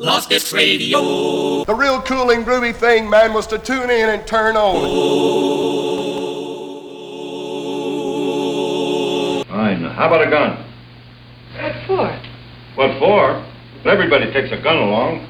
Lost Disc Radio. The real cool and groovy thing, man, was to tune in and turn on. Fine. How about a gun? What for? What for? Everybody takes a gun along.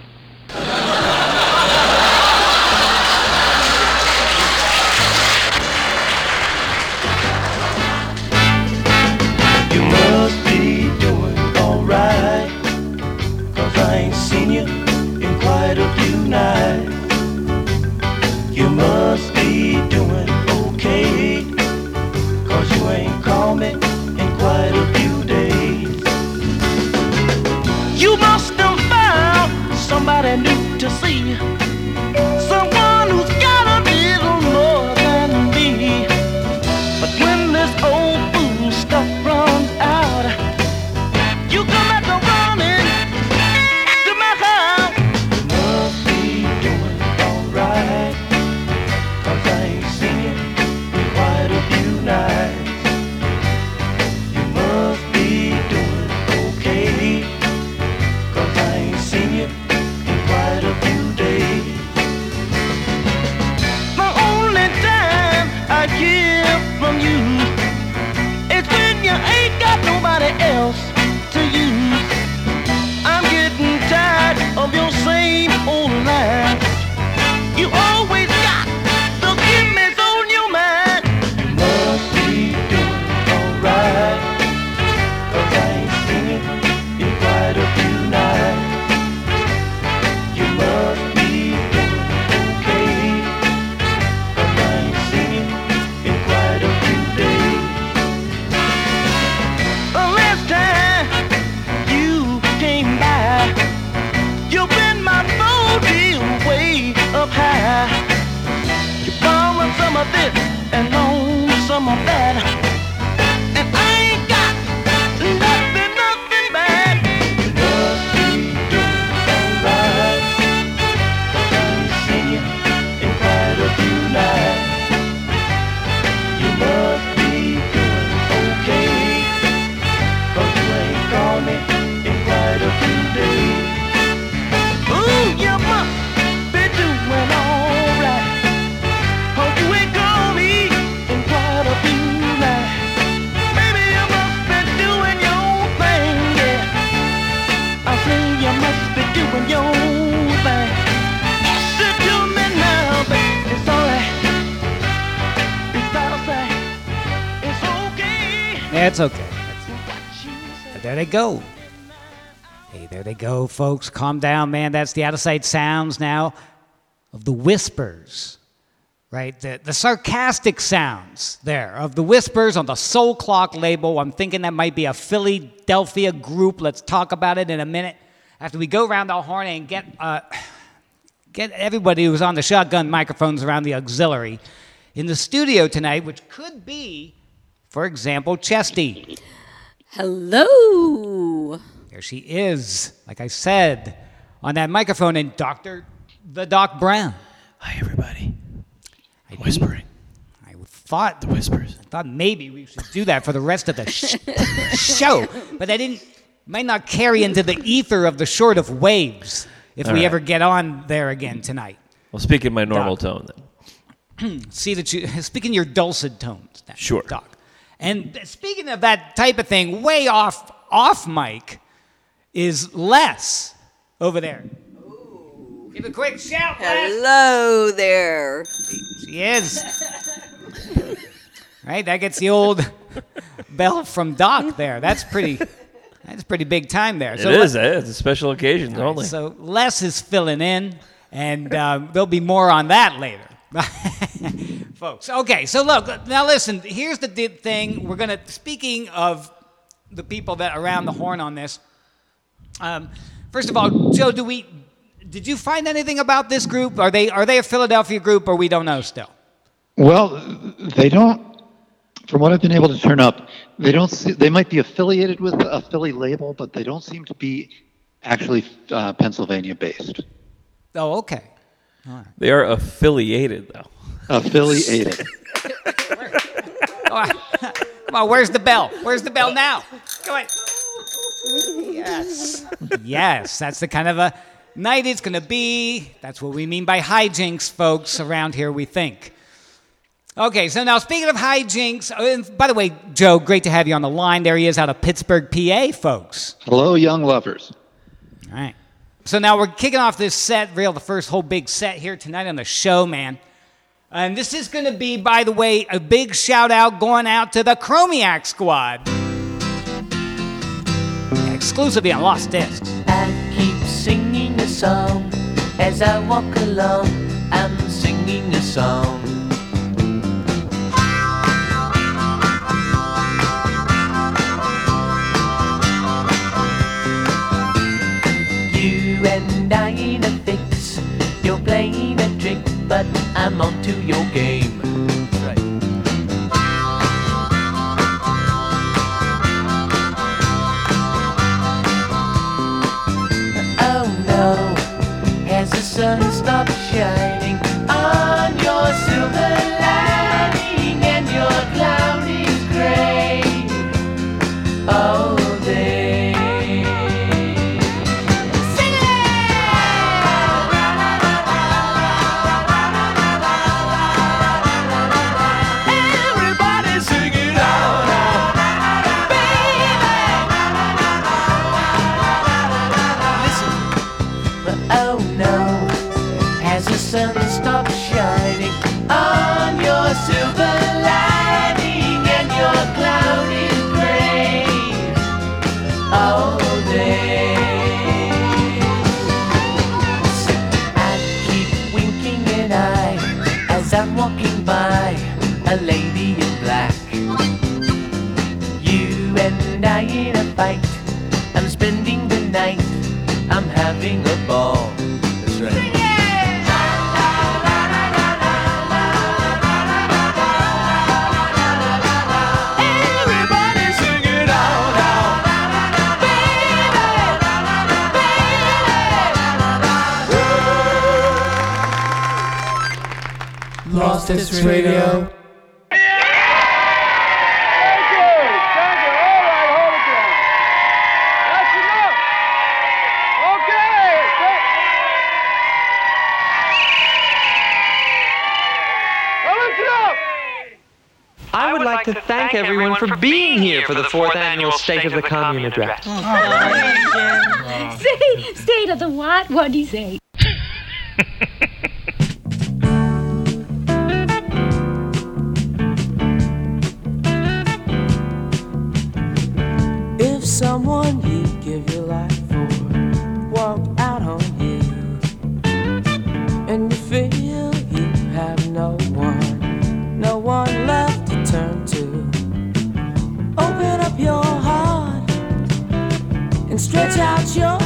Go. Hey, there they go, folks. Calm down, man. That's the out of sight sounds now of the whispers, right? The, the sarcastic sounds there of the whispers on the Soul Clock label. I'm thinking that might be a Philadelphia group. Let's talk about it in a minute after we go around the horn and get uh, get everybody who's on the shotgun microphones around the auxiliary in the studio tonight, which could be, for example, Chesty. Hello. There she is, like I said, on that microphone, and Dr. the Doc Brown. Hi, everybody. I didn't- Whispering. I thought The whispers. I thought maybe we should do that for the rest of the sh- show, but I didn't. Might not carry into the ether of the short of waves if All we right. ever get on there again tonight. Well, speak in my normal Doc. tone then. See that you speak in your dulcet tones. Now, Sure. Doc. And speaking of that type of thing, way off off mic is Les over there. Give a quick shout, Les. Hello there. She is. right, that gets the old bell from Doc there. That's pretty. That's pretty big time there. It is. eh? It's a special occasions All right, only. So Les is filling in, and um, there'll be more on that later. Folks, okay, so look, now listen, here's the thing. We're going to, speaking of the people that are around the horn on this, um, first of all, Joe, do we, did you find anything about this group? Are they, are they a Philadelphia group or we don't know still? Well, they don't. From what I've been able to turn up, they don't. See, they might be affiliated with a Philly label, but they don't seem to be actually uh, Pennsylvania based. Oh, okay. They are affiliated, though. Affiliated. Come on, where's the bell? Where's the bell now? Come on. Yes. Yes, that's the kind of a night it's going to be. That's what we mean by hijinks, folks, around here, we think. Okay, so now speaking of hijinks, uh, and by the way, Joe, great to have you on the line. There he is out of Pittsburgh, PA, folks. Hello, young lovers. All right. So now we're kicking off this set, real, the first whole big set here tonight on the show, man. And this is going to be, by the way, a big shout out going out to the Chromiac Squad. Exclusively on Lost Discs. I keep singing a song as I walk along. I'm singing a song. And I in a fix. You're playing a trick, but I'm onto your game. Right. Oh no, has the sun stopped shining on your silver lining Lost Radio. I would like to thank everyone for being here for the fourth annual State of the Commune address. Say, state of the what? What do you say? Someone you give your life for. Walk out on you, and you feel you have no one, no one left to turn to, open up your heart and stretch out your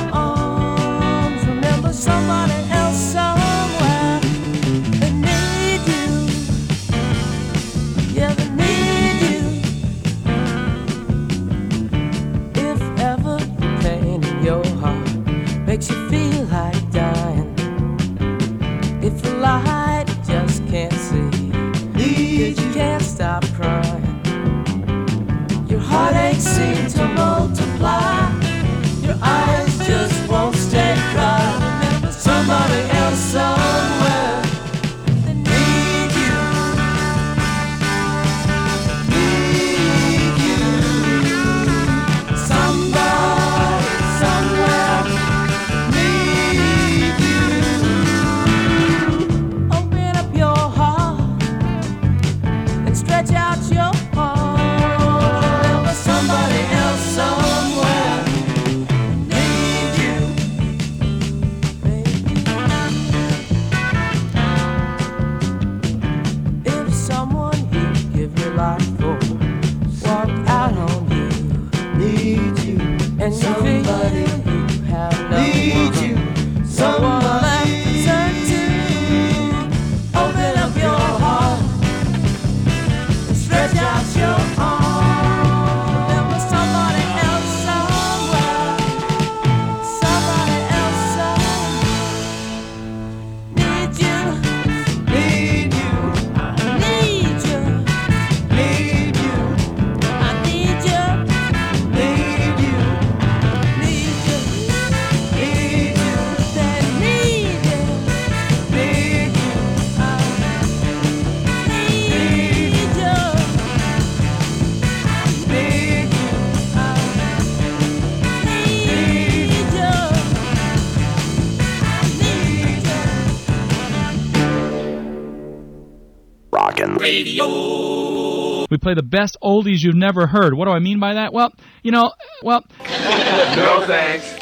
play the best oldies you've never heard. What do I mean by that? Well, you know, well. no thanks.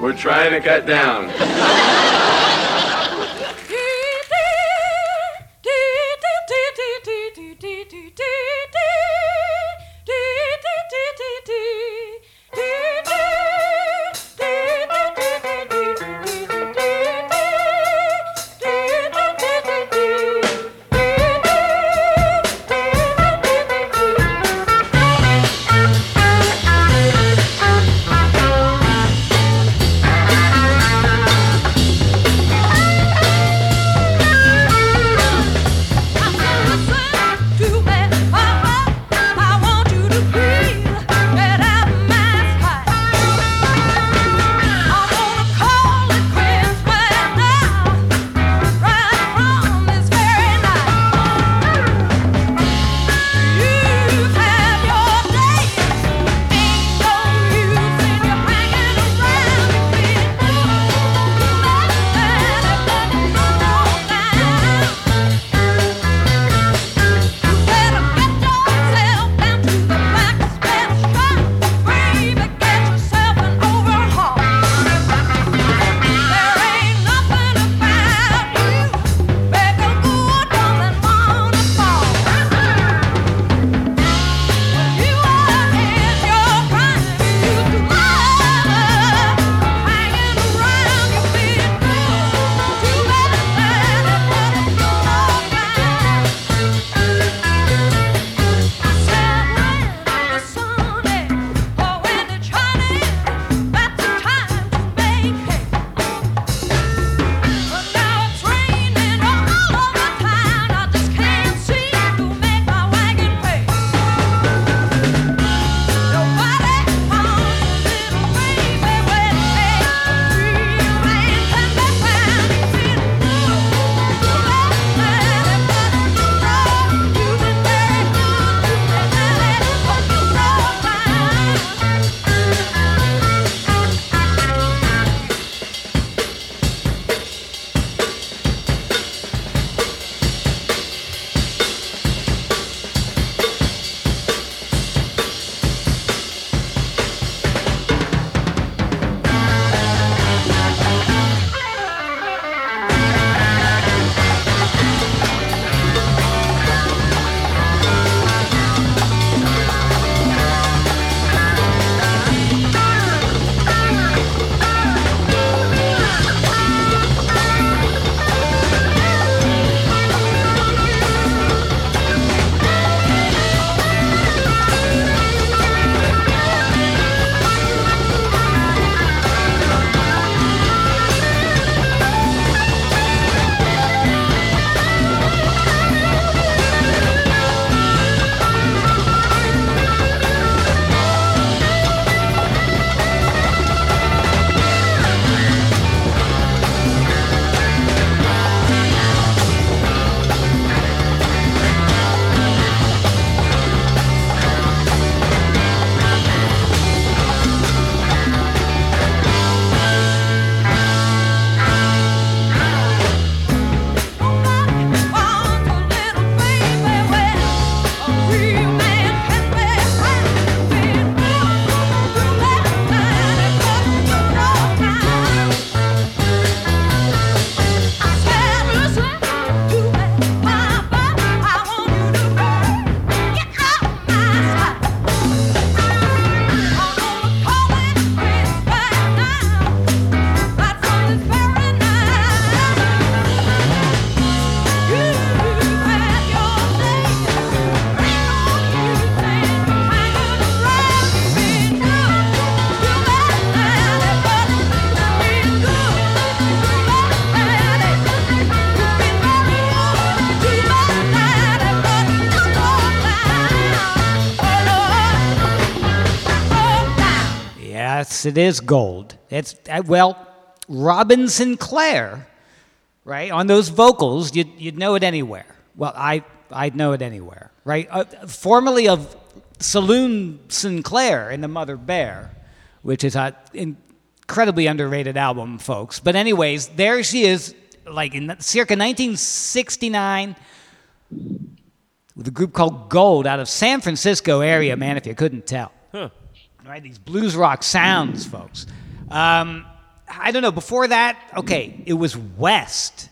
We're trying to cut down. It is gold. It's uh, well, Robin Sinclair, right? On those vocals, you'd, you'd know it anywhere. Well, I I'd know it anywhere, right? Uh, formerly of Salloom Sinclair in the Mother Bear, which is an incredibly underrated album, folks. But anyways, there she is, like in circa 1969 with a group called Gold out of San Francisco area, man, if you couldn't tell. Huh. Right, these blues rock sounds, folks. Um, I don't know. Before that, okay, it was West.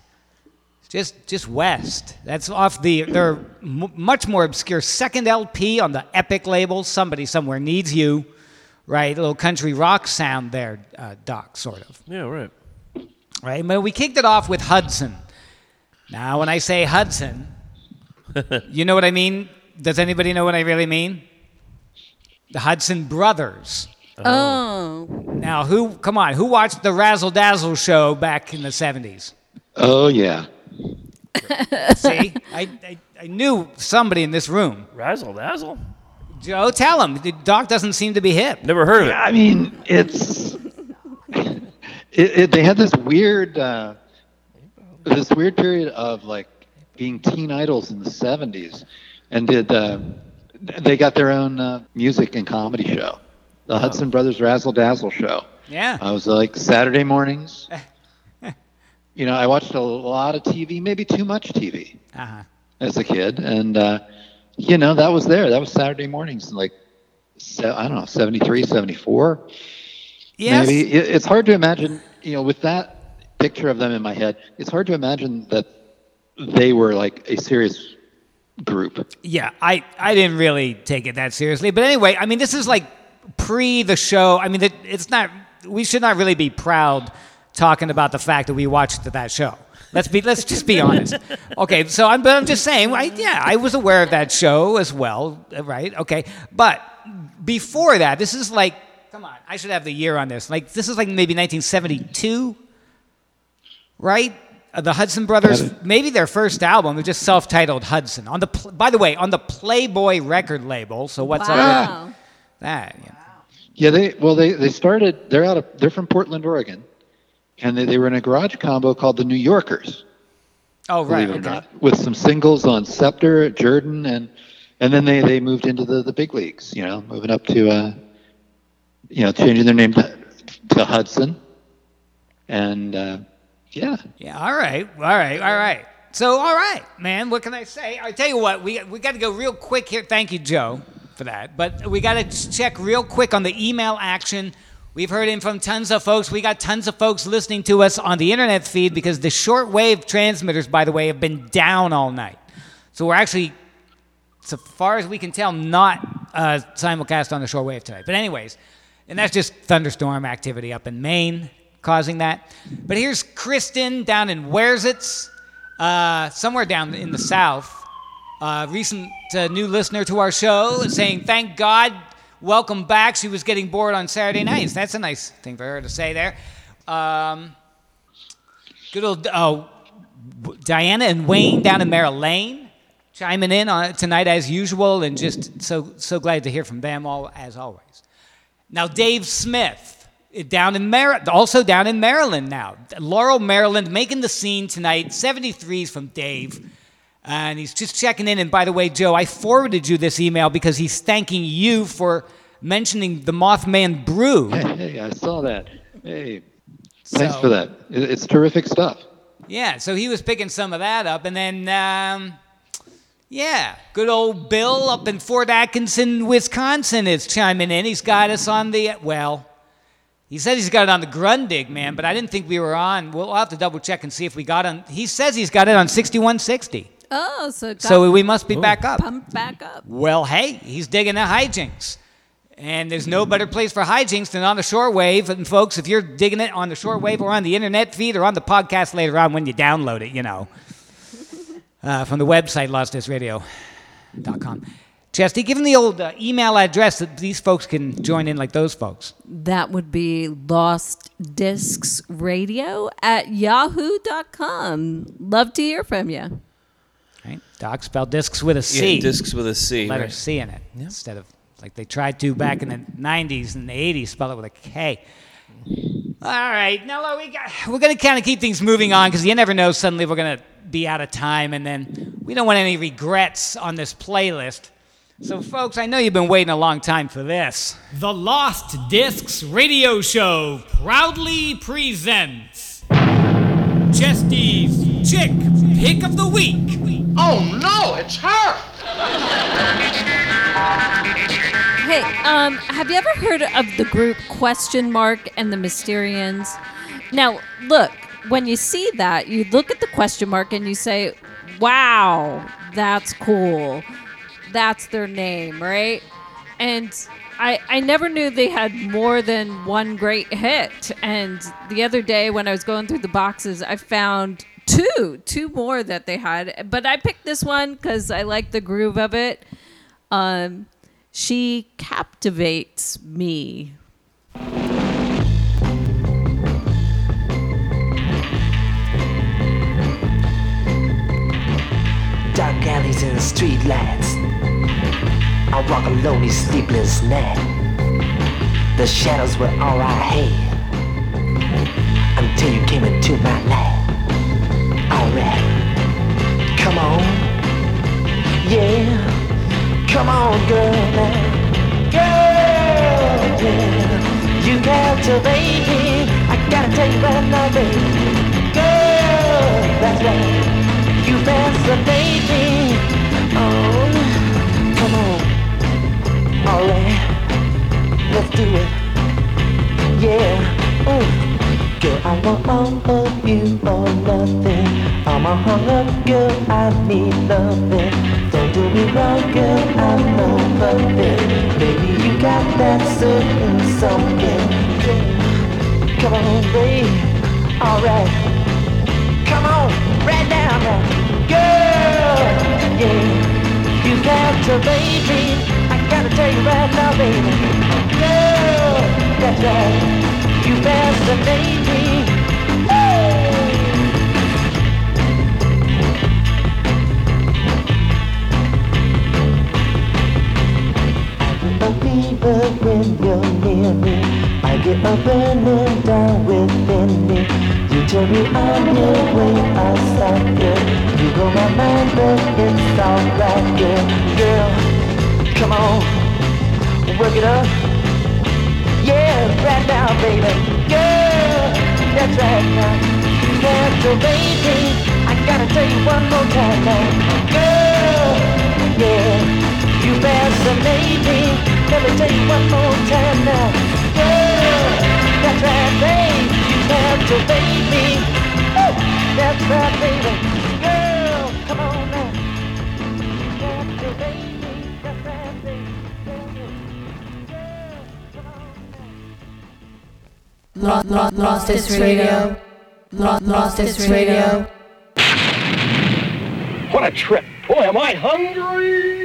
Just, just West. That's off the their m- much more obscure second LP on the Epic label. Somebody somewhere needs you, right? A little country rock sound there, uh, Doc, sort of. Yeah, right. Right, but we kicked it off with Hudson. Now, when I say Hudson, you know what I mean? Does anybody know what I really mean? The Hudson Brothers. Oh. Now, who? Come on, who watched the Razzle Dazzle show back in the '70s? Oh yeah. See, I, I, I knew somebody in this room. Razzle dazzle. Joe, tell him. The Doc doesn't seem to be hip. Never heard of it. I mean, it's it, it, they had this weird uh, this weird period of like being teen idols in the '70s, and did uh, they got their own uh, music and comedy show, the Hudson Brothers Razzle Dazzle show. Yeah. I was like Saturday mornings. you know, I watched a lot of TV, maybe too much TV Uh-huh. as a kid, and uh, you know that was there. That was Saturday mornings, like se- I don't know, 73, 74. Yes. Maybe It- it's hard to imagine. You know, with that picture of them in my head, it's hard to imagine that they were like a serious group. Yeah, I, I didn't really take it that seriously. But anyway, I mean, this is like pre the show. I mean, it, it's not, we should not really be proud talking about the fact that we watched that show. Let's be, let's just be honest. Okay, so I'm, but I'm just saying, I, yeah, I was aware of that show as well, right? Okay, but before that, this is like, come on, I should have the year on this. Like, this is like maybe 1972, right? Uh, the Hudson Brothers, maybe their first album was just self-titled Hudson. On the, by the way, on the Playboy record label. So what's up with that? Yeah. Yeah, they well they they started. They're out of they're from Portland, Oregon, and they, they were in a garage combo called the New Yorkers. Oh, right. believe it or okay. not, with some singles on Scepter, Jerden, and and then they, they moved into the, the big leagues. You know, moving up to uh, you know, changing their name to, to Hudson, and uh, yeah, Yeah. All right. All right. All right. So, all right, man. What can I say? I tell you what. We we got to go real quick here. Thank you, Joe, for that. But we got to check real quick on the email action. We've heard in from tons of folks. We got tons of folks listening to us on the internet feed because the shortwave transmitters, by the way, have been down all night. So we're actually, so far as we can tell, not uh, simulcast on the shortwave tonight. But anyways, and that's just thunderstorm activity up in Maine causing that. But here's Kristen down in Where's uh, somewhere down in the south. Uh, recent uh, new listener to our show saying, "Thank God, welcome back." She was getting bored on Saturday nights. That's a nice thing for her to say there. Um, good old oh, Diana and Wayne down in Maryland chiming in on tonight as usual, and just so so glad to hear from them all as always. Now, Dave Smith, down in Mar- also down in Maryland now. Laurel, Maryland, making the scene tonight. 73s from Dave. And he's just checking in. And by the way, Joe, I forwarded you this email because he's thanking you for mentioning the Mothman Brew. hey, hey, I saw that. Hey, thanks So- for that. It's terrific stuff. Yeah, so he was picking some of that up. And then, um, yeah, good old Bill up in Fort Atkinson, Wisconsin is chiming in. He's got us on the, well, he said he's got it on the Grundig, man, but I didn't think we were on. We'll have to double check and see if we got on. He says he's got it on 6160. Oh, so got So we must be back up. pumped back up. Well, hey, he's digging the hijinks. And there's no better place for hijinks than on the shortwave. And folks, if you're digging it on the shortwave or on the internet feed or on the podcast later on when you download it, you know, uh, from the website lostesradio.com. Chesty, give them the old uh, email address that these folks can join in like those folks. That would be Lost Discs Radio at yahoo.com. Love to hear from you. Right? Doc spelled discs with a C. Yeah, discs with a C. letter right. C in it instead of like they tried to back in the 90s and the 80s, spell it with a K. All right, now we got, we're going to kind of keep things moving on because you never know. Suddenly we're going to be out of time, and then we don't want any regrets on this playlist. So, folks, I know you've been waiting a long time for this. The Lost Discs Radio Show proudly presents Chesty's Chick Pick of the Week. Oh no, it's her! Hey, um, have you ever heard of the group Question Mark and the Mysterians? Now, look, when you see that, you look at the question mark and you say, wow, that's cool. That's their name, right? And I, I never knew they had more than one great hit. And the other day when I was going through the boxes, I found two, two more that they had. But I picked this one because I like the groove of it. Um, she captivates me. Dark alleys and street lights. I walk a lonely, sleepless night. The shadows were all I had until you came into my life. Alright, come on, yeah, come on, girl, now, girl, yeah, you captivate me. I gotta tell you right now, baby, girl, that's right. You fascinate me. Oh. Alright, let's do it. Yeah. Ooh. Girl, I want all of you or nothing. I'm a hung up girl, I need loving. Don't do me wrong, girl, I. Baby, you got that certain something. Come on. Alright. Come on, right now. Girl, yeah, you. I gotta tell you right now, baby. Girl, that's right. You fascinate me. a fever when you're near me. I get a burning down within me. You tell me I'm your way outside, girl. You blow my mind, but it's alright, girl. Girl, come on, work it up. Yeah, right now, baby. Girl, that's right now. Captivate me. I gotta tell you one more time now. Girl, yeah. You fascinate me. Let me tell you one more time now. Girl, that's right, babe. You captivate me. Woo! That's right, baby. Lost, lost, lost radio. Lost, lost its radio. What a trip. Boy, am I hungry.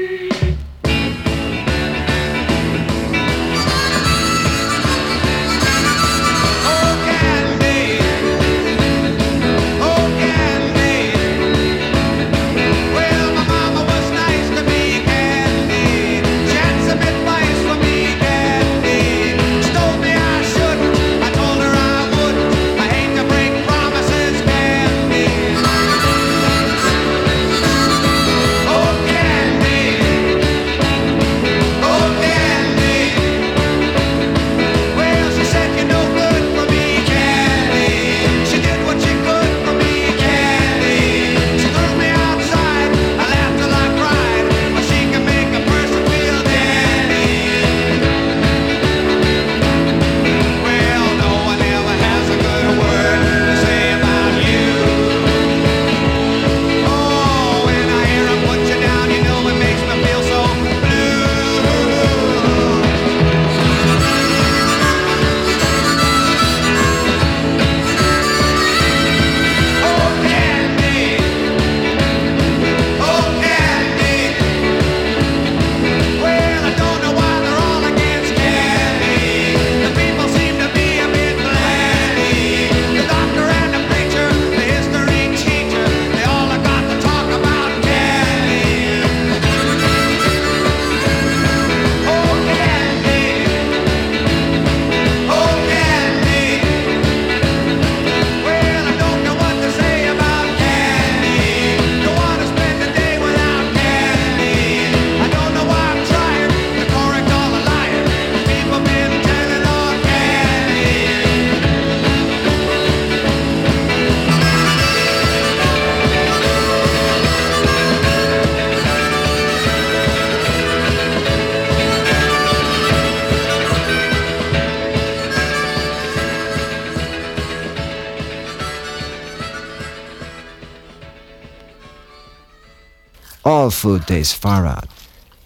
Food tastes far out.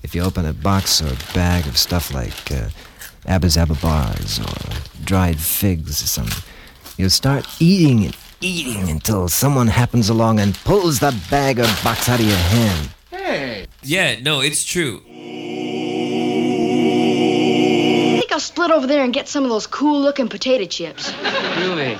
If you open a box or bag of stuff like uh, Abba Zaba bars or dried figs or something, you'll start eating and eating until someone happens along and pulls the bag or box out of your hand. Hey. Yeah, no, it's true. I think I'll split over there and get some of those cool looking potato chips. Really?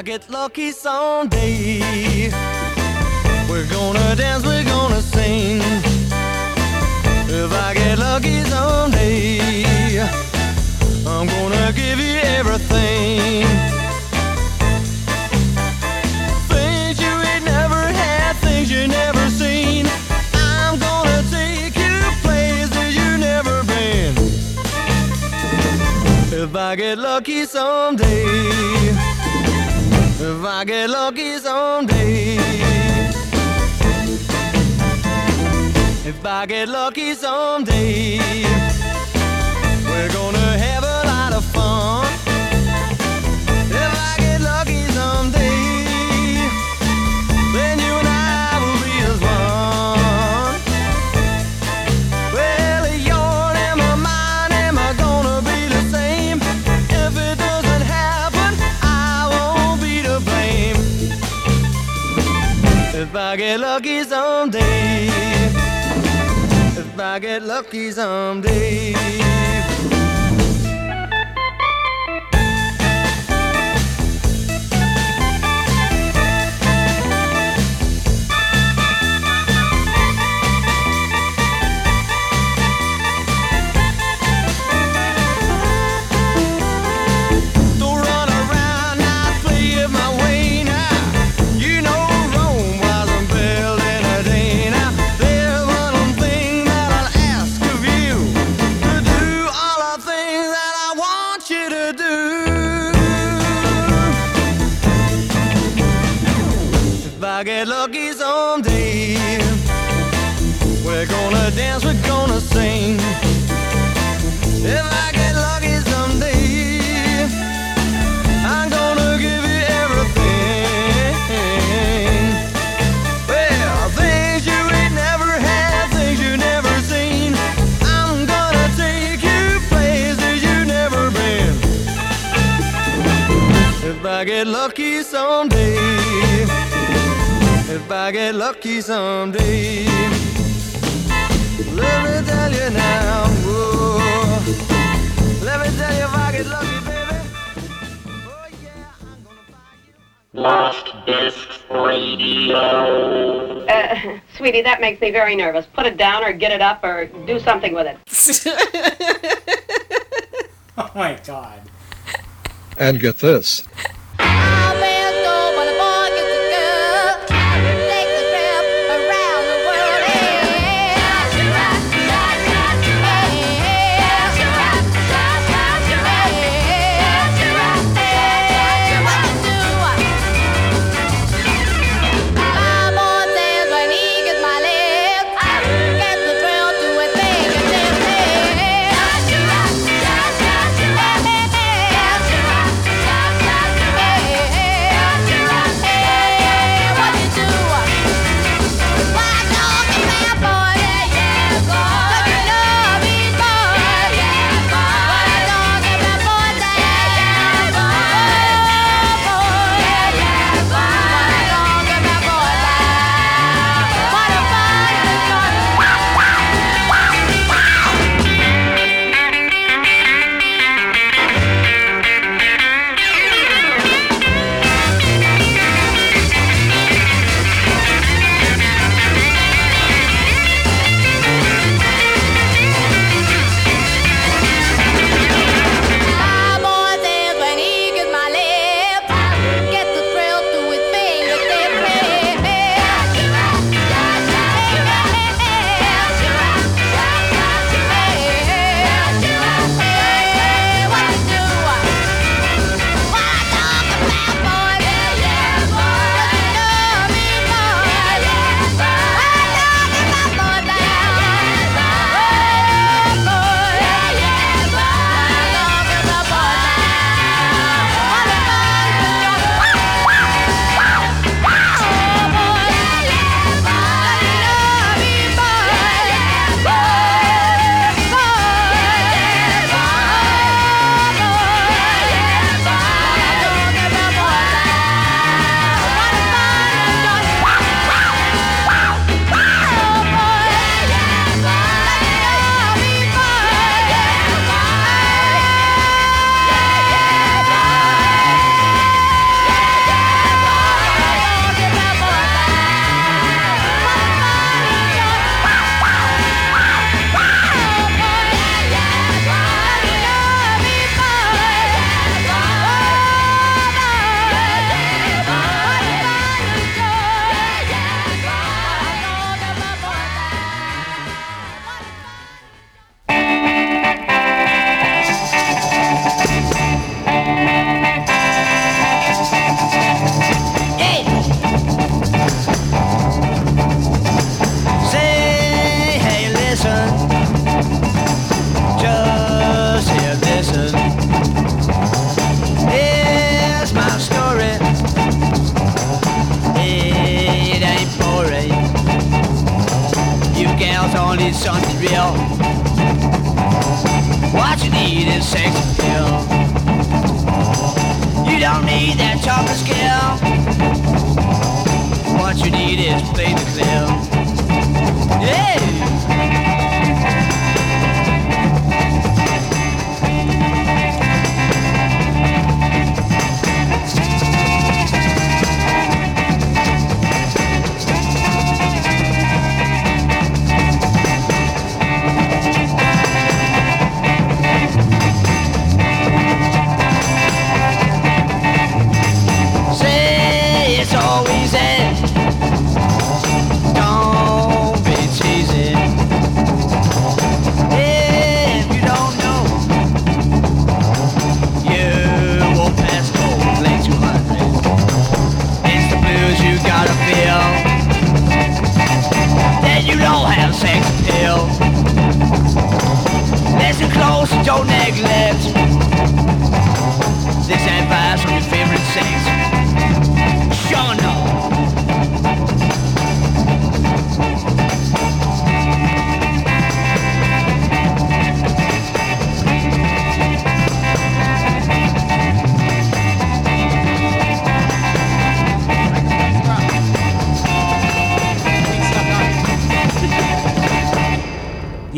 I get lucky someday, we're gonna dance, we're gonna sing. If I get lucky someday, I'm gonna give you everything. Things you ain't never had, things you never seen. I'm gonna take you places you never been. If I get lucky someday, if I get lucky someday. If I get lucky someday, we're gonna If I get lucky someday. If I get lucky someday. Lucky someday, let me tell you now. oh, let me tell you if I get lucky, baby. Lost Discs Radio. Uh, sweetie, that makes me very nervous. Put it down or get it up or do something with it. Oh my god. And get this.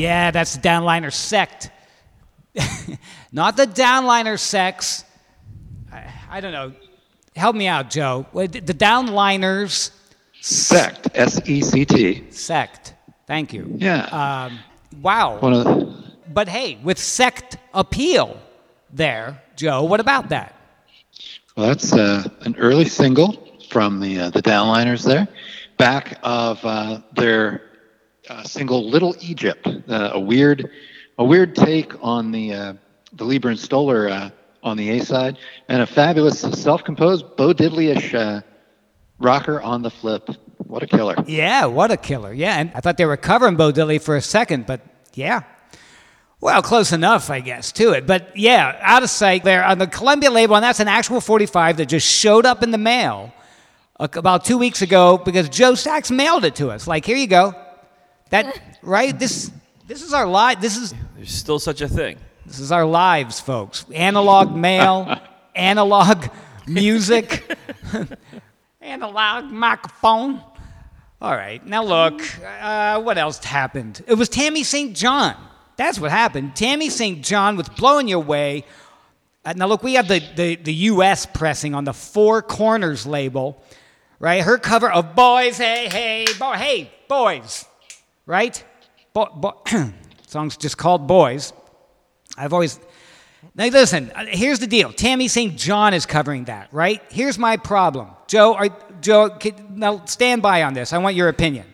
Yeah, that's the downliner sect. Not the downliner sex. I, I don't know. Help me out, Joe. The downliners Sect. S E C T. sect. Thank you. Yeah. Um, wow. The, But hey, with sect appeal there, Joe, what about that? well, that's uh, an early single from the uh, the Downliners there, back of uh, their uh, single "Little Egypt," uh, a weird a weird take on the uh, the Leiber and Stoller uh, on the A side, and a fabulous self-composed Bo Diddley-ish rocker on the flip. What a killer! Yeah, what a killer. Yeah, and I thought they were covering Bo Diddley for a second, but yeah. Well, close enough, I guess, to it. But yeah, out of sight there on the Columbia label, and that's an actual 45 that just showed up in the mail about two weeks ago because Joe Sachs mailed it to us. Like, here you go. That right? This this is our life. This is There's still such a thing. this is our lives, folks. Analog mail, analog music, analog microphone. All right, now look, uh, what else happened? It was Tammy St. John. That's what happened. Tammy St. John was blowing your way. Uh, now look, we have the, the, the U.S. pressing on the Four Corners label, right? Her cover of Boys, Hey, Hey, Boy, Hey, Boys, right? Bo- bo- song's just called Boys. I've always. Now listen, uh, here's the deal. Tammy St. John is covering that, right? Here's my problem. Joe, are, Joe, can, now stand by on this. I want your opinion.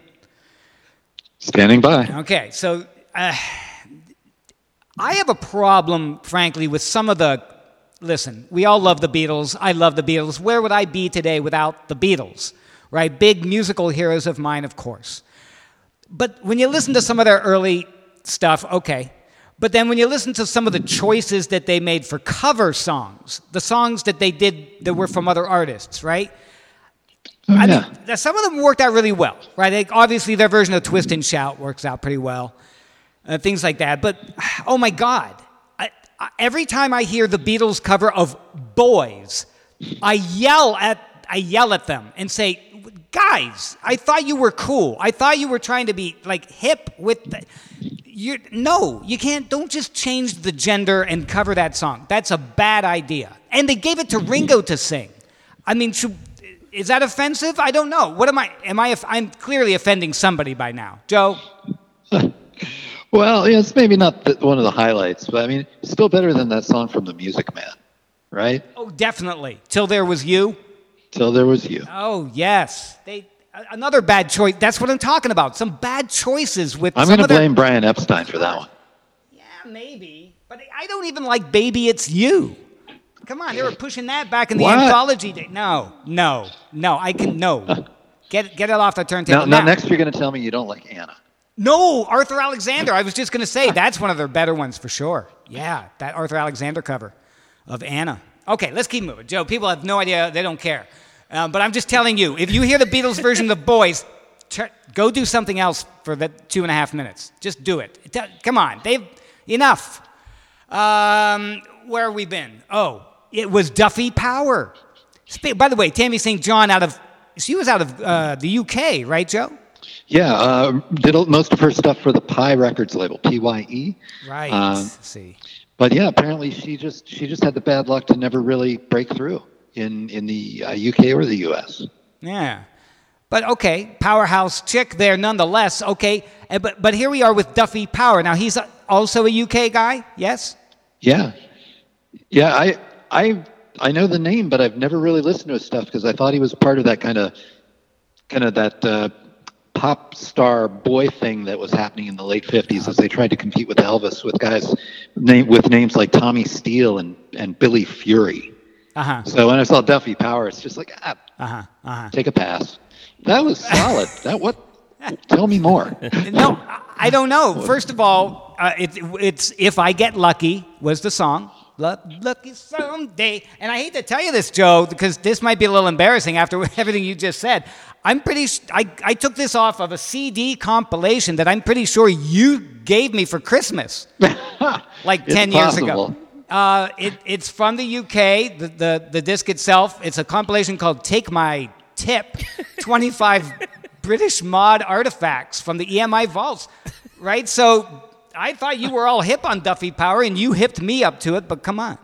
Standing by. Okay, so uh, I have a problem, frankly, with some of the. Listen, we all love the Beatles. I love the Beatles. Where would I be today without the Beatles? Right? Big musical heroes of mine, of course. But when you listen to some of their early stuff, okay. But then when you listen to some of the choices that they made for cover songs, the songs that they did that were from other artists, right? I mean, some of them worked out really well, right? Like, obviously, their version of Twist and Shout works out pretty well, uh, things like that. But oh my God, I, I, every time I hear the Beatles cover of Boys, I yell at I yell at them and say, "Guys, I thought you were cool. I thought you were trying to be like hip with the." You no, you can't. Don't just change the gender and cover that song. That's a bad idea. And they gave it to Ringo to sing. I mean, should, is that offensive? I don't know. What am I? Am I? I'm clearly offending somebody by now, Joe. Well, yeah, it's maybe not the, one of the highlights, but I mean, still better than that song from The Music Man, right? Oh, definitely. Till there was you. Till there was you. Oh yes, they another bad choice. That's what I'm talking about. Some bad choices with. I'm going to of their- blame Brian Epstein for that one. Yeah, maybe. But I don't even like "Baby It's You." Come on, they were pushing that back in the What? anthology day. No, no, no. I can no. Get get it off the turntable Now, now now. next you're going to tell me you don't like Anna. No, Arthur Alexander. I was just going to say that's one of their better ones for sure. Yeah, that Arthur Alexander cover of Anna. Okay, let's keep moving. Joe, people have no idea. They don't care. Um, but I'm just telling you, if you hear the Beatles version of Boys, tr- go do something else for the two and a half minutes. Just do it. It- Come on, they've enough. Um, where have we been? Oh, it was Duffy Power. By the way, Tammy St. John out of she was out of uh, the UK, right, Joe? Yeah, uh, did most of her stuff for the Pye Records label, P-Y-E. Right. Um, see. But yeah, apparently she just she just had the bad luck to never really break through in in the uh, UK or the US. Yeah. But okay, powerhouse chick there nonetheless. Okay, but but here we are with Duffy Power. Now he's also a UK guy. Yes. Yeah, yeah. I I I know the name, but I've never really listened to his stuff because I thought he was part of that kind of kind of that uh, pop star boy thing that was happening in the late '50s as they tried to compete with Elvis with guys name, with names like Tommy Steele and and Billy Fury. Uh huh. So when I saw Duffy Power, it's just like ah, Uh huh. Uh huh. take a pass. That was solid. that what? Tell me more. no, I don't know. First of all, uh, it, it's "If I Get Lucky" was the song. Lucky someday, and I hate to tell you this, Joe, because this might be a little embarrassing after everything you just said. I'm pretty. s- I I took this off of a CD compilation that I'm pretty sure you gave me for Christmas, like It's ten years ago. Uh, it, it's from the UK. The, the the disc itself. It's a compilation called "Take My Tip," 25 British mod artifacts from the EMI vaults. Right. So I thought you were all hip on Duffy Power, and you hipped me up to it. But come on.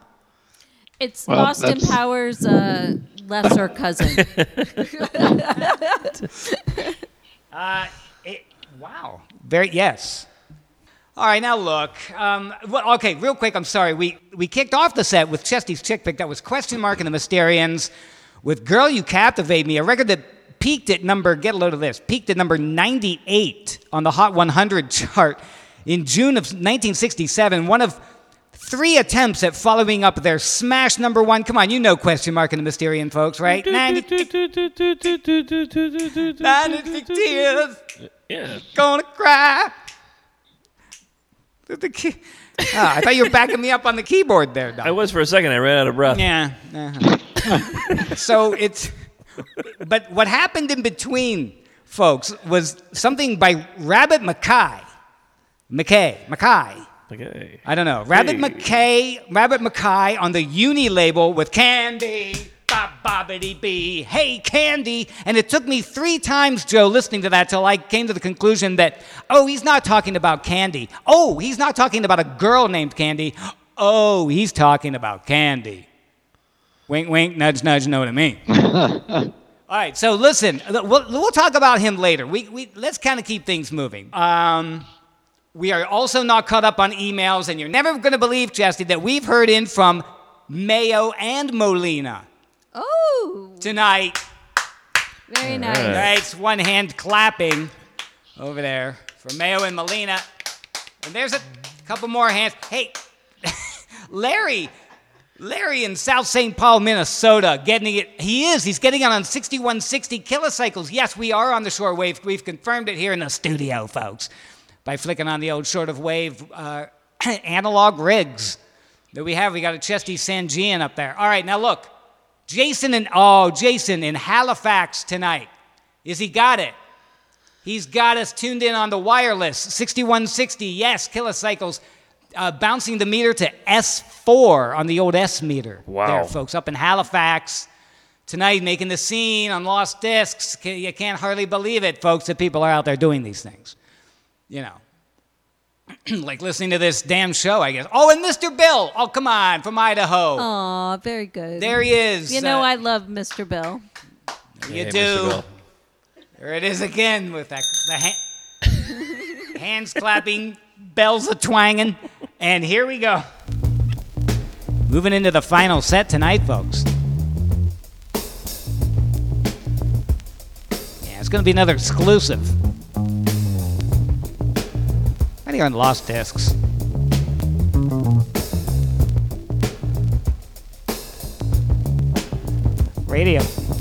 It's Well, Austin that's- Powers' uh, lesser cousin. Uh, it, wow. Very yes. All right, now look. Um, well, okay, real quick. I'm sorry. We we kicked off the set with Chesty's chick pick. That was question mark and the Mysterians with "Girl You Captivate Me," a record that peaked at number. Get a load of this. Peaked at number 98 on the Hot 100 chart in June of 1967. One of three attempts at following up their smash number one. Come on, you know question mark and the Mysterian folks, right? 96 tears. Yeah. Gonna cry. The key- Ah, I thought you were backing me up on the keyboard there, Doc. I was for a second. I ran out of breath. Yeah. uh-huh. so it's, but what happened in between, folks, was something by Rabbit Mackay. McKay. Mackay. Okay. I don't know. Rabbit McKay, Rabbit McKay on the Uni label with Candy, Bob Bobbity Bee, Hey Candy. And it took me three times, Joe, listening to that till I came to the conclusion that, oh, he's not talking about Candy. Oh, he's not talking about a girl named Candy. Oh, he's talking about Candy. Wink, wink, nudge, nudge, know what I mean. All right, so listen, we'll, we'll talk about him later. We, we, let's kind of keep things moving. Um, we are also not caught up on emails, and you're never going to believe, Chesty, that we've heard in from Mayo and Molina Oh, tonight. very nice. Right, it's one hand clapping over there for Mayo and Molina. And there's a couple more hands. Hey, Larry, Larry in South St. Paul, Minnesota, getting it. He is. He's getting it on 6160 kilocycles. Yes, we are on the short wave. We've confirmed it here in the studio, folks, by flicking on the old short of wave uh, analog rigs that we have. We got a Chesty Sangean up there. All right, now look. Jason and oh, Jason in Halifax tonight. Is he got it? He's got us tuned in on the wireless 6160. Yes, kilocycles. Uh, bouncing the meter to S4 on the old S meter. Wow. There, folks, up in Halifax tonight, making the scene on Lost Discs. You can't hardly believe it, folks, that people are out there doing these things. You know, like listening to this damn show, I guess. Oh, and Mr. Bill. Oh, come on, from Idaho. Aw, very good. There he is. You know, Uh, I love Mr. Bill. You Hey, Mr. do. There it is again with that the ha- hands clapping, bells a twanging, and here we go. Moving into the final set tonight, folks. Yeah, it's going to be another exclusive. On Lost Discs. Radio.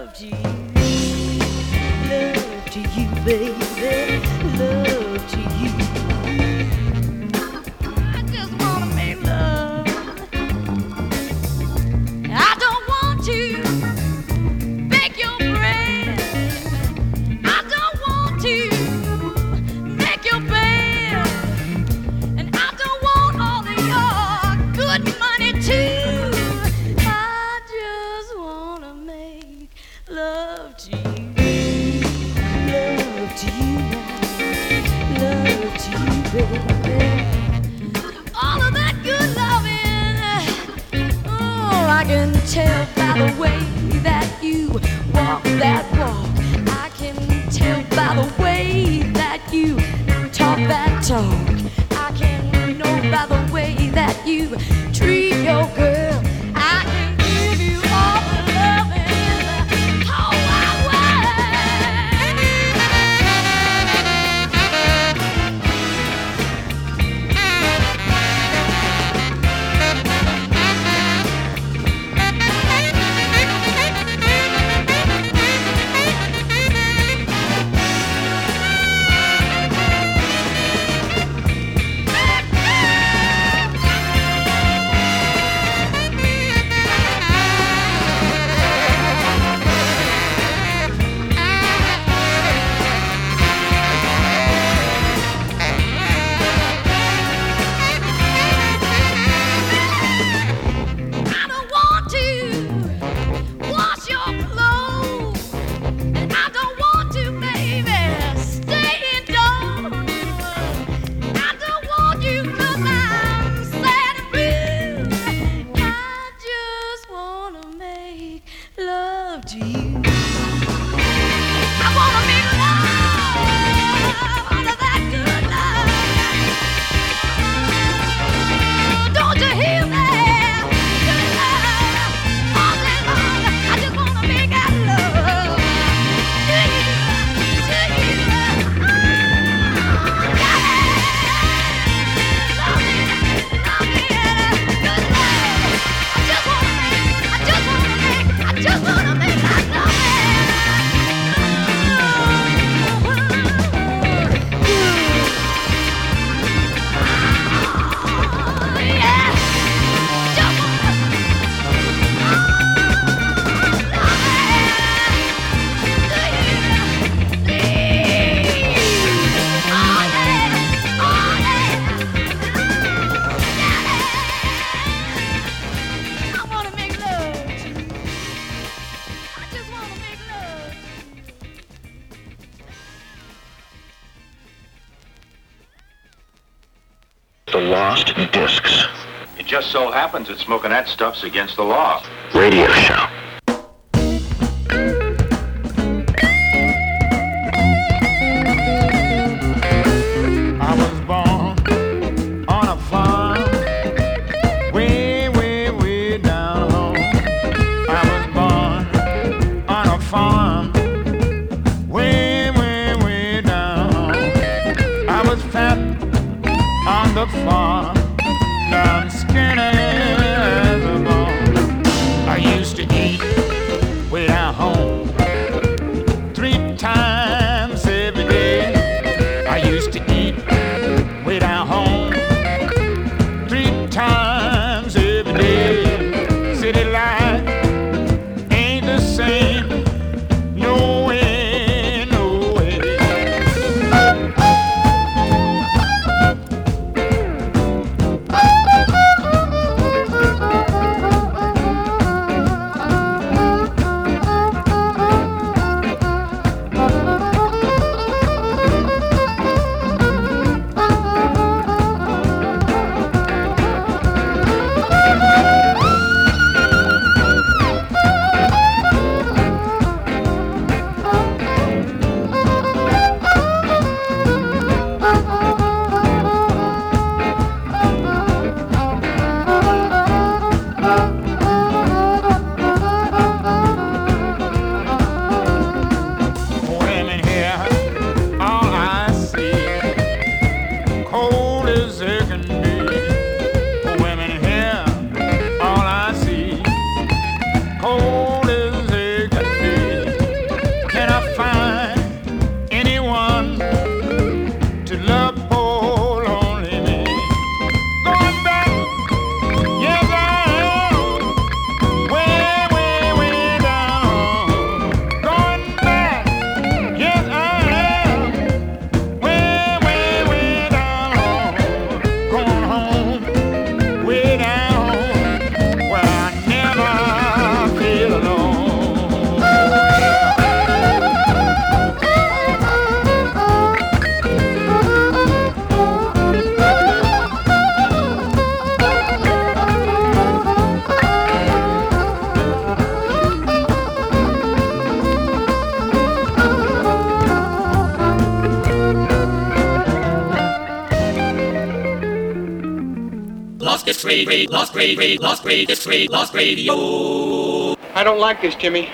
love to you, love to you, baby. to you. happens at smoking that stuff's against the law. Radio shop. Disc radio, lost radio, lost radio, disc radio, lost radio. I don't like this, Jimmy.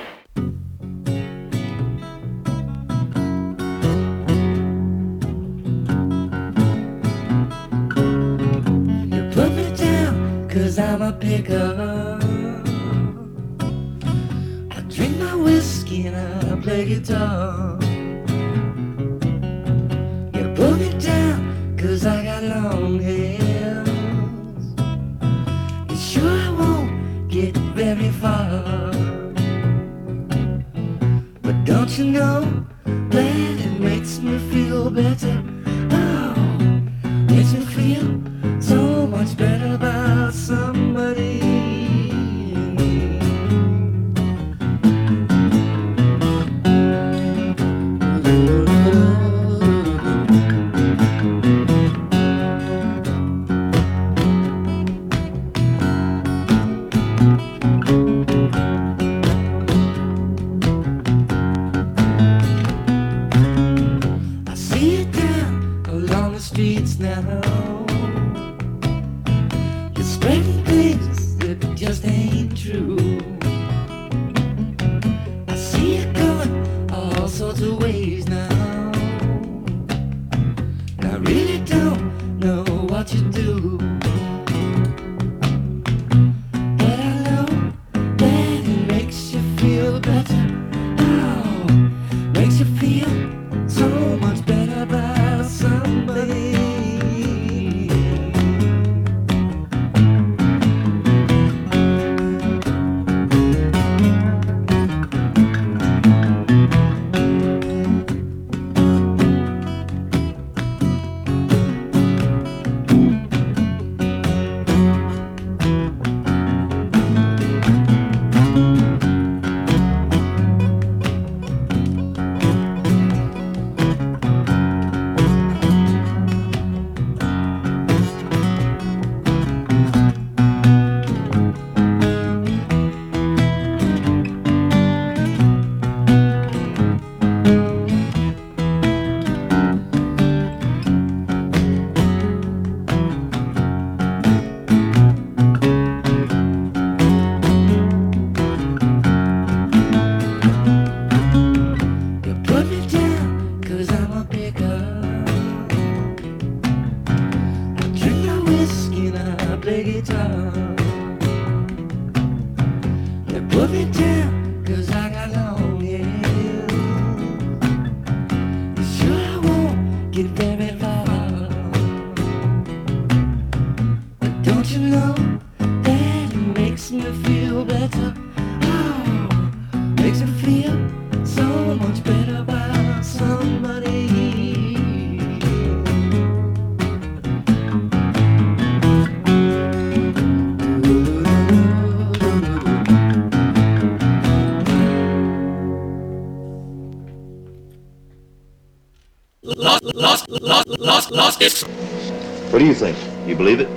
Lost, lost, lost. What do you think? You believe it?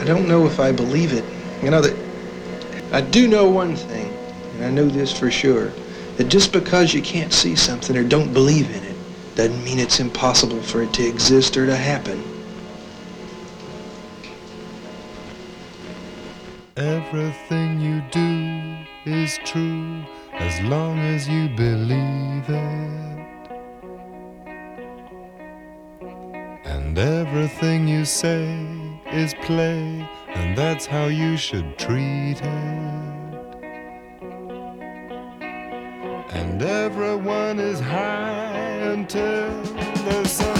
I don't know if I believe it. You know that I do know one thing, and I know this for sure, that just because you can't see something or don't believe in it doesn't mean it's impossible for it to exist or to happen. Everything you do is true as long as you believe it. And everything you say is play, and that's how you should treat it. And everyone is high until the something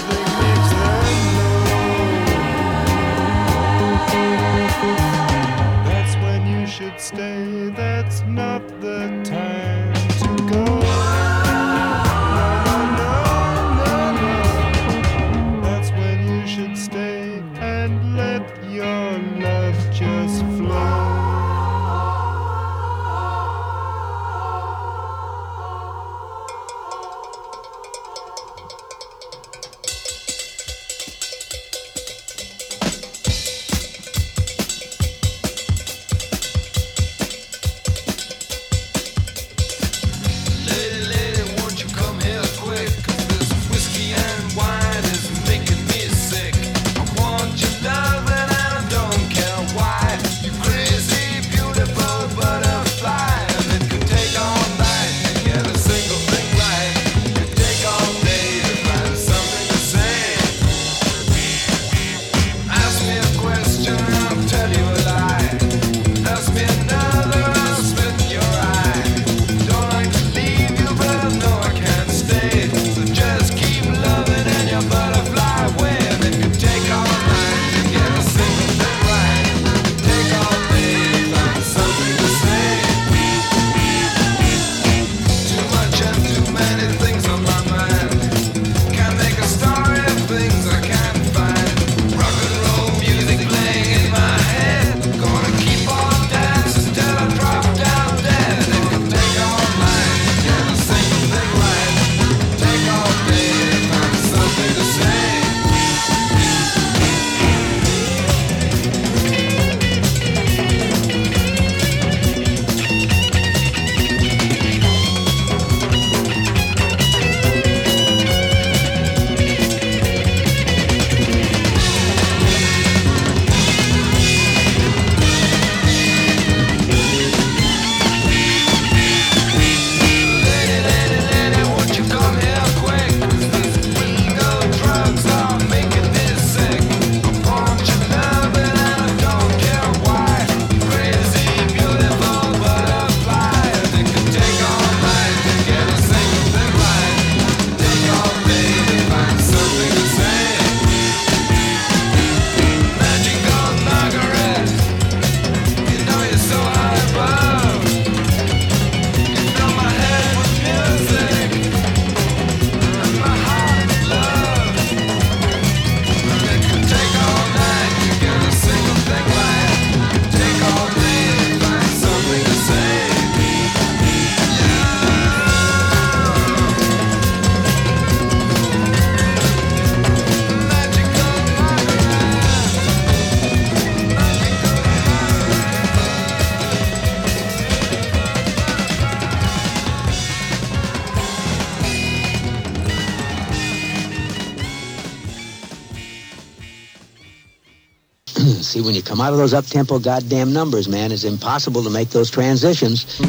when you come out of those up-tempo goddamn numbers, man, it's impossible to make those transitions.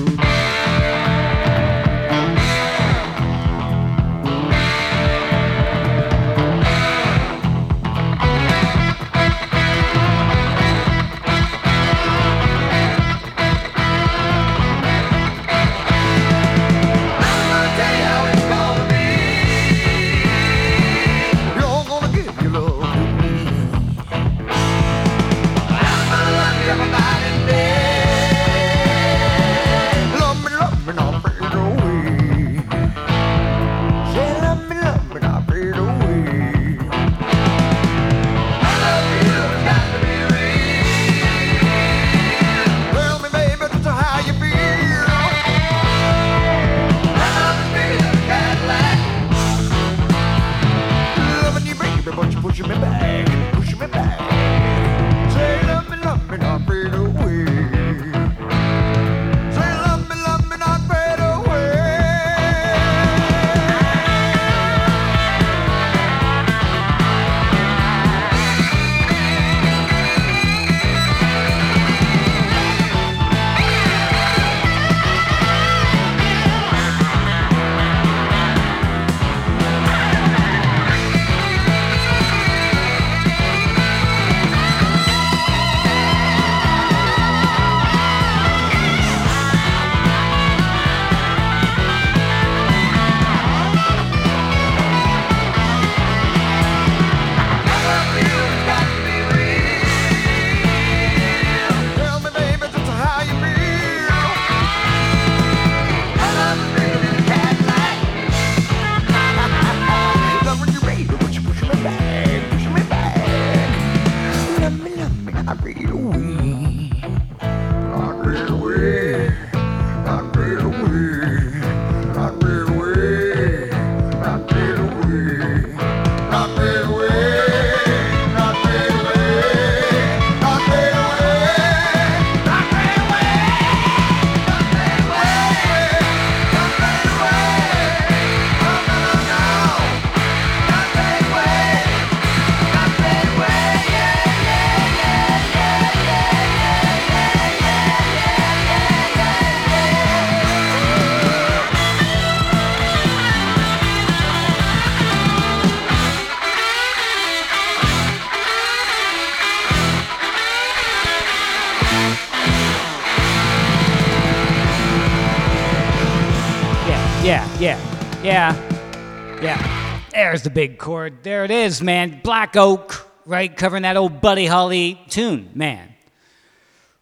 The big chord. There it is, man. Black Oak, right? Covering that old Buddy Holly tune, man.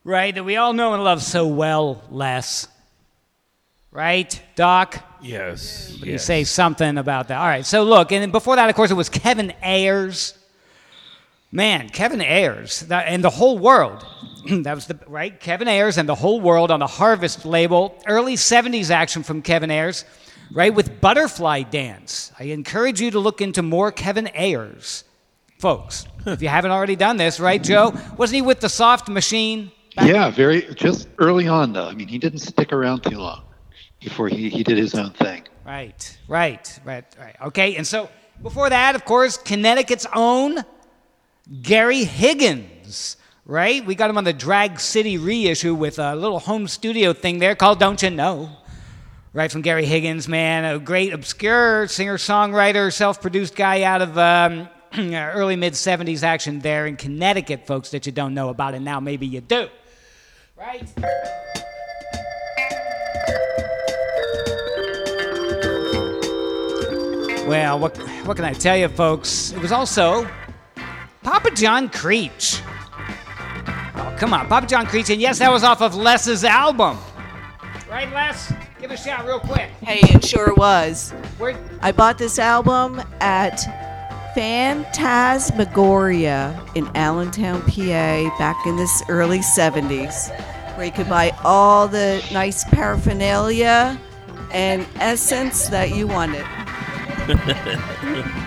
Right? That we all know and love so well, Les. Right, Doc? Yes. You yes. say something about that. All right, so look, and then before that, of course, it was Kevin Ayers. Man, Kevin Ayers that, and the whole world. that was the right Kevin Ayers and the whole world on the Harvest label. Early 70s action from Kevin Ayers, right with Butterfly Dance. I encourage you to look into more Kevin Ayers, folks. if you haven't already done this, right, Joe? Wasn't he with the Soft Machine? Yeah, very just early on though. I mean, he didn't stick around too long before he, he did his own thing. Right, right, right, right. Okay, and so before that, of course, Connecticut's own Gary Higgins, right? We got him on the Drag City reissue with a little home studio thing there called Don't You Know? Right from Gary Higgins, man, a great obscure singer songwriter, self produced guy out of um, early mid 70s action there in Connecticut, folks, that you don't know about, and now maybe you do. Right? Well, what, what can I tell you, folks? It was also Papa John Creach. Oh, come on, Papa John Creach, and yes, that was off of Les's album. Right, Les? Give it a shout real quick. Hey, it sure was. Where- I bought this album at Phantasmagoria in Allentown, PA, back in this early 70s, where you could buy all the nice paraphernalia and essence that you wanted.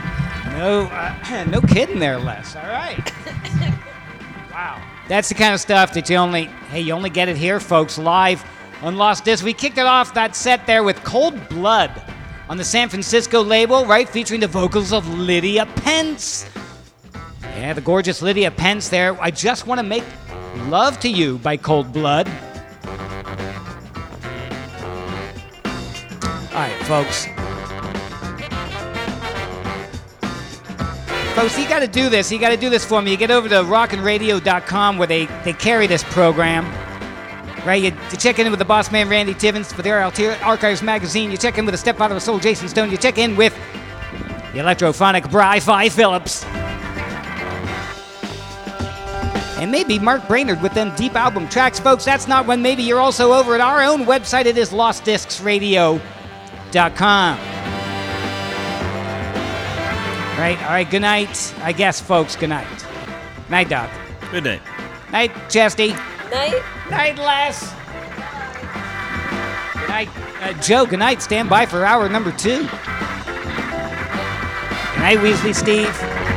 No, uh, no kidding there, Les. All right. wow. That's the kind of stuff that you only, hey, you only get it here, folks, live on Lost Disc. We kicked it off that set there with Cold Blood on the San Francisco label, right? Featuring the vocals of Lydia Pence. Yeah, the gorgeous Lydia Pence there. I just want to make love to you by Cold Blood. All right, folks. Folks, you got to do this. You got to do this for me. You get over to rockinradio.com where they, they carry this program. Right? You, you check in with the boss man, Randy Tivins, for the Altair Archives magazine. You check in with the stepfather of the soul, Jason Stone. You check in with the electrophonic Bri Fi Phillips. And maybe Mark Brainerd with them deep album tracks, folks. That's not when maybe you're also over at our own website. It is lostdiscsradio.com. Right? All right, good night. I guess, folks, good night. Night, Doc. Good night. Night, Chesty. Night. Night, Les. Good night, uh, Joe. Good night. Stand by for hour number two. Good night, Weasley Steve.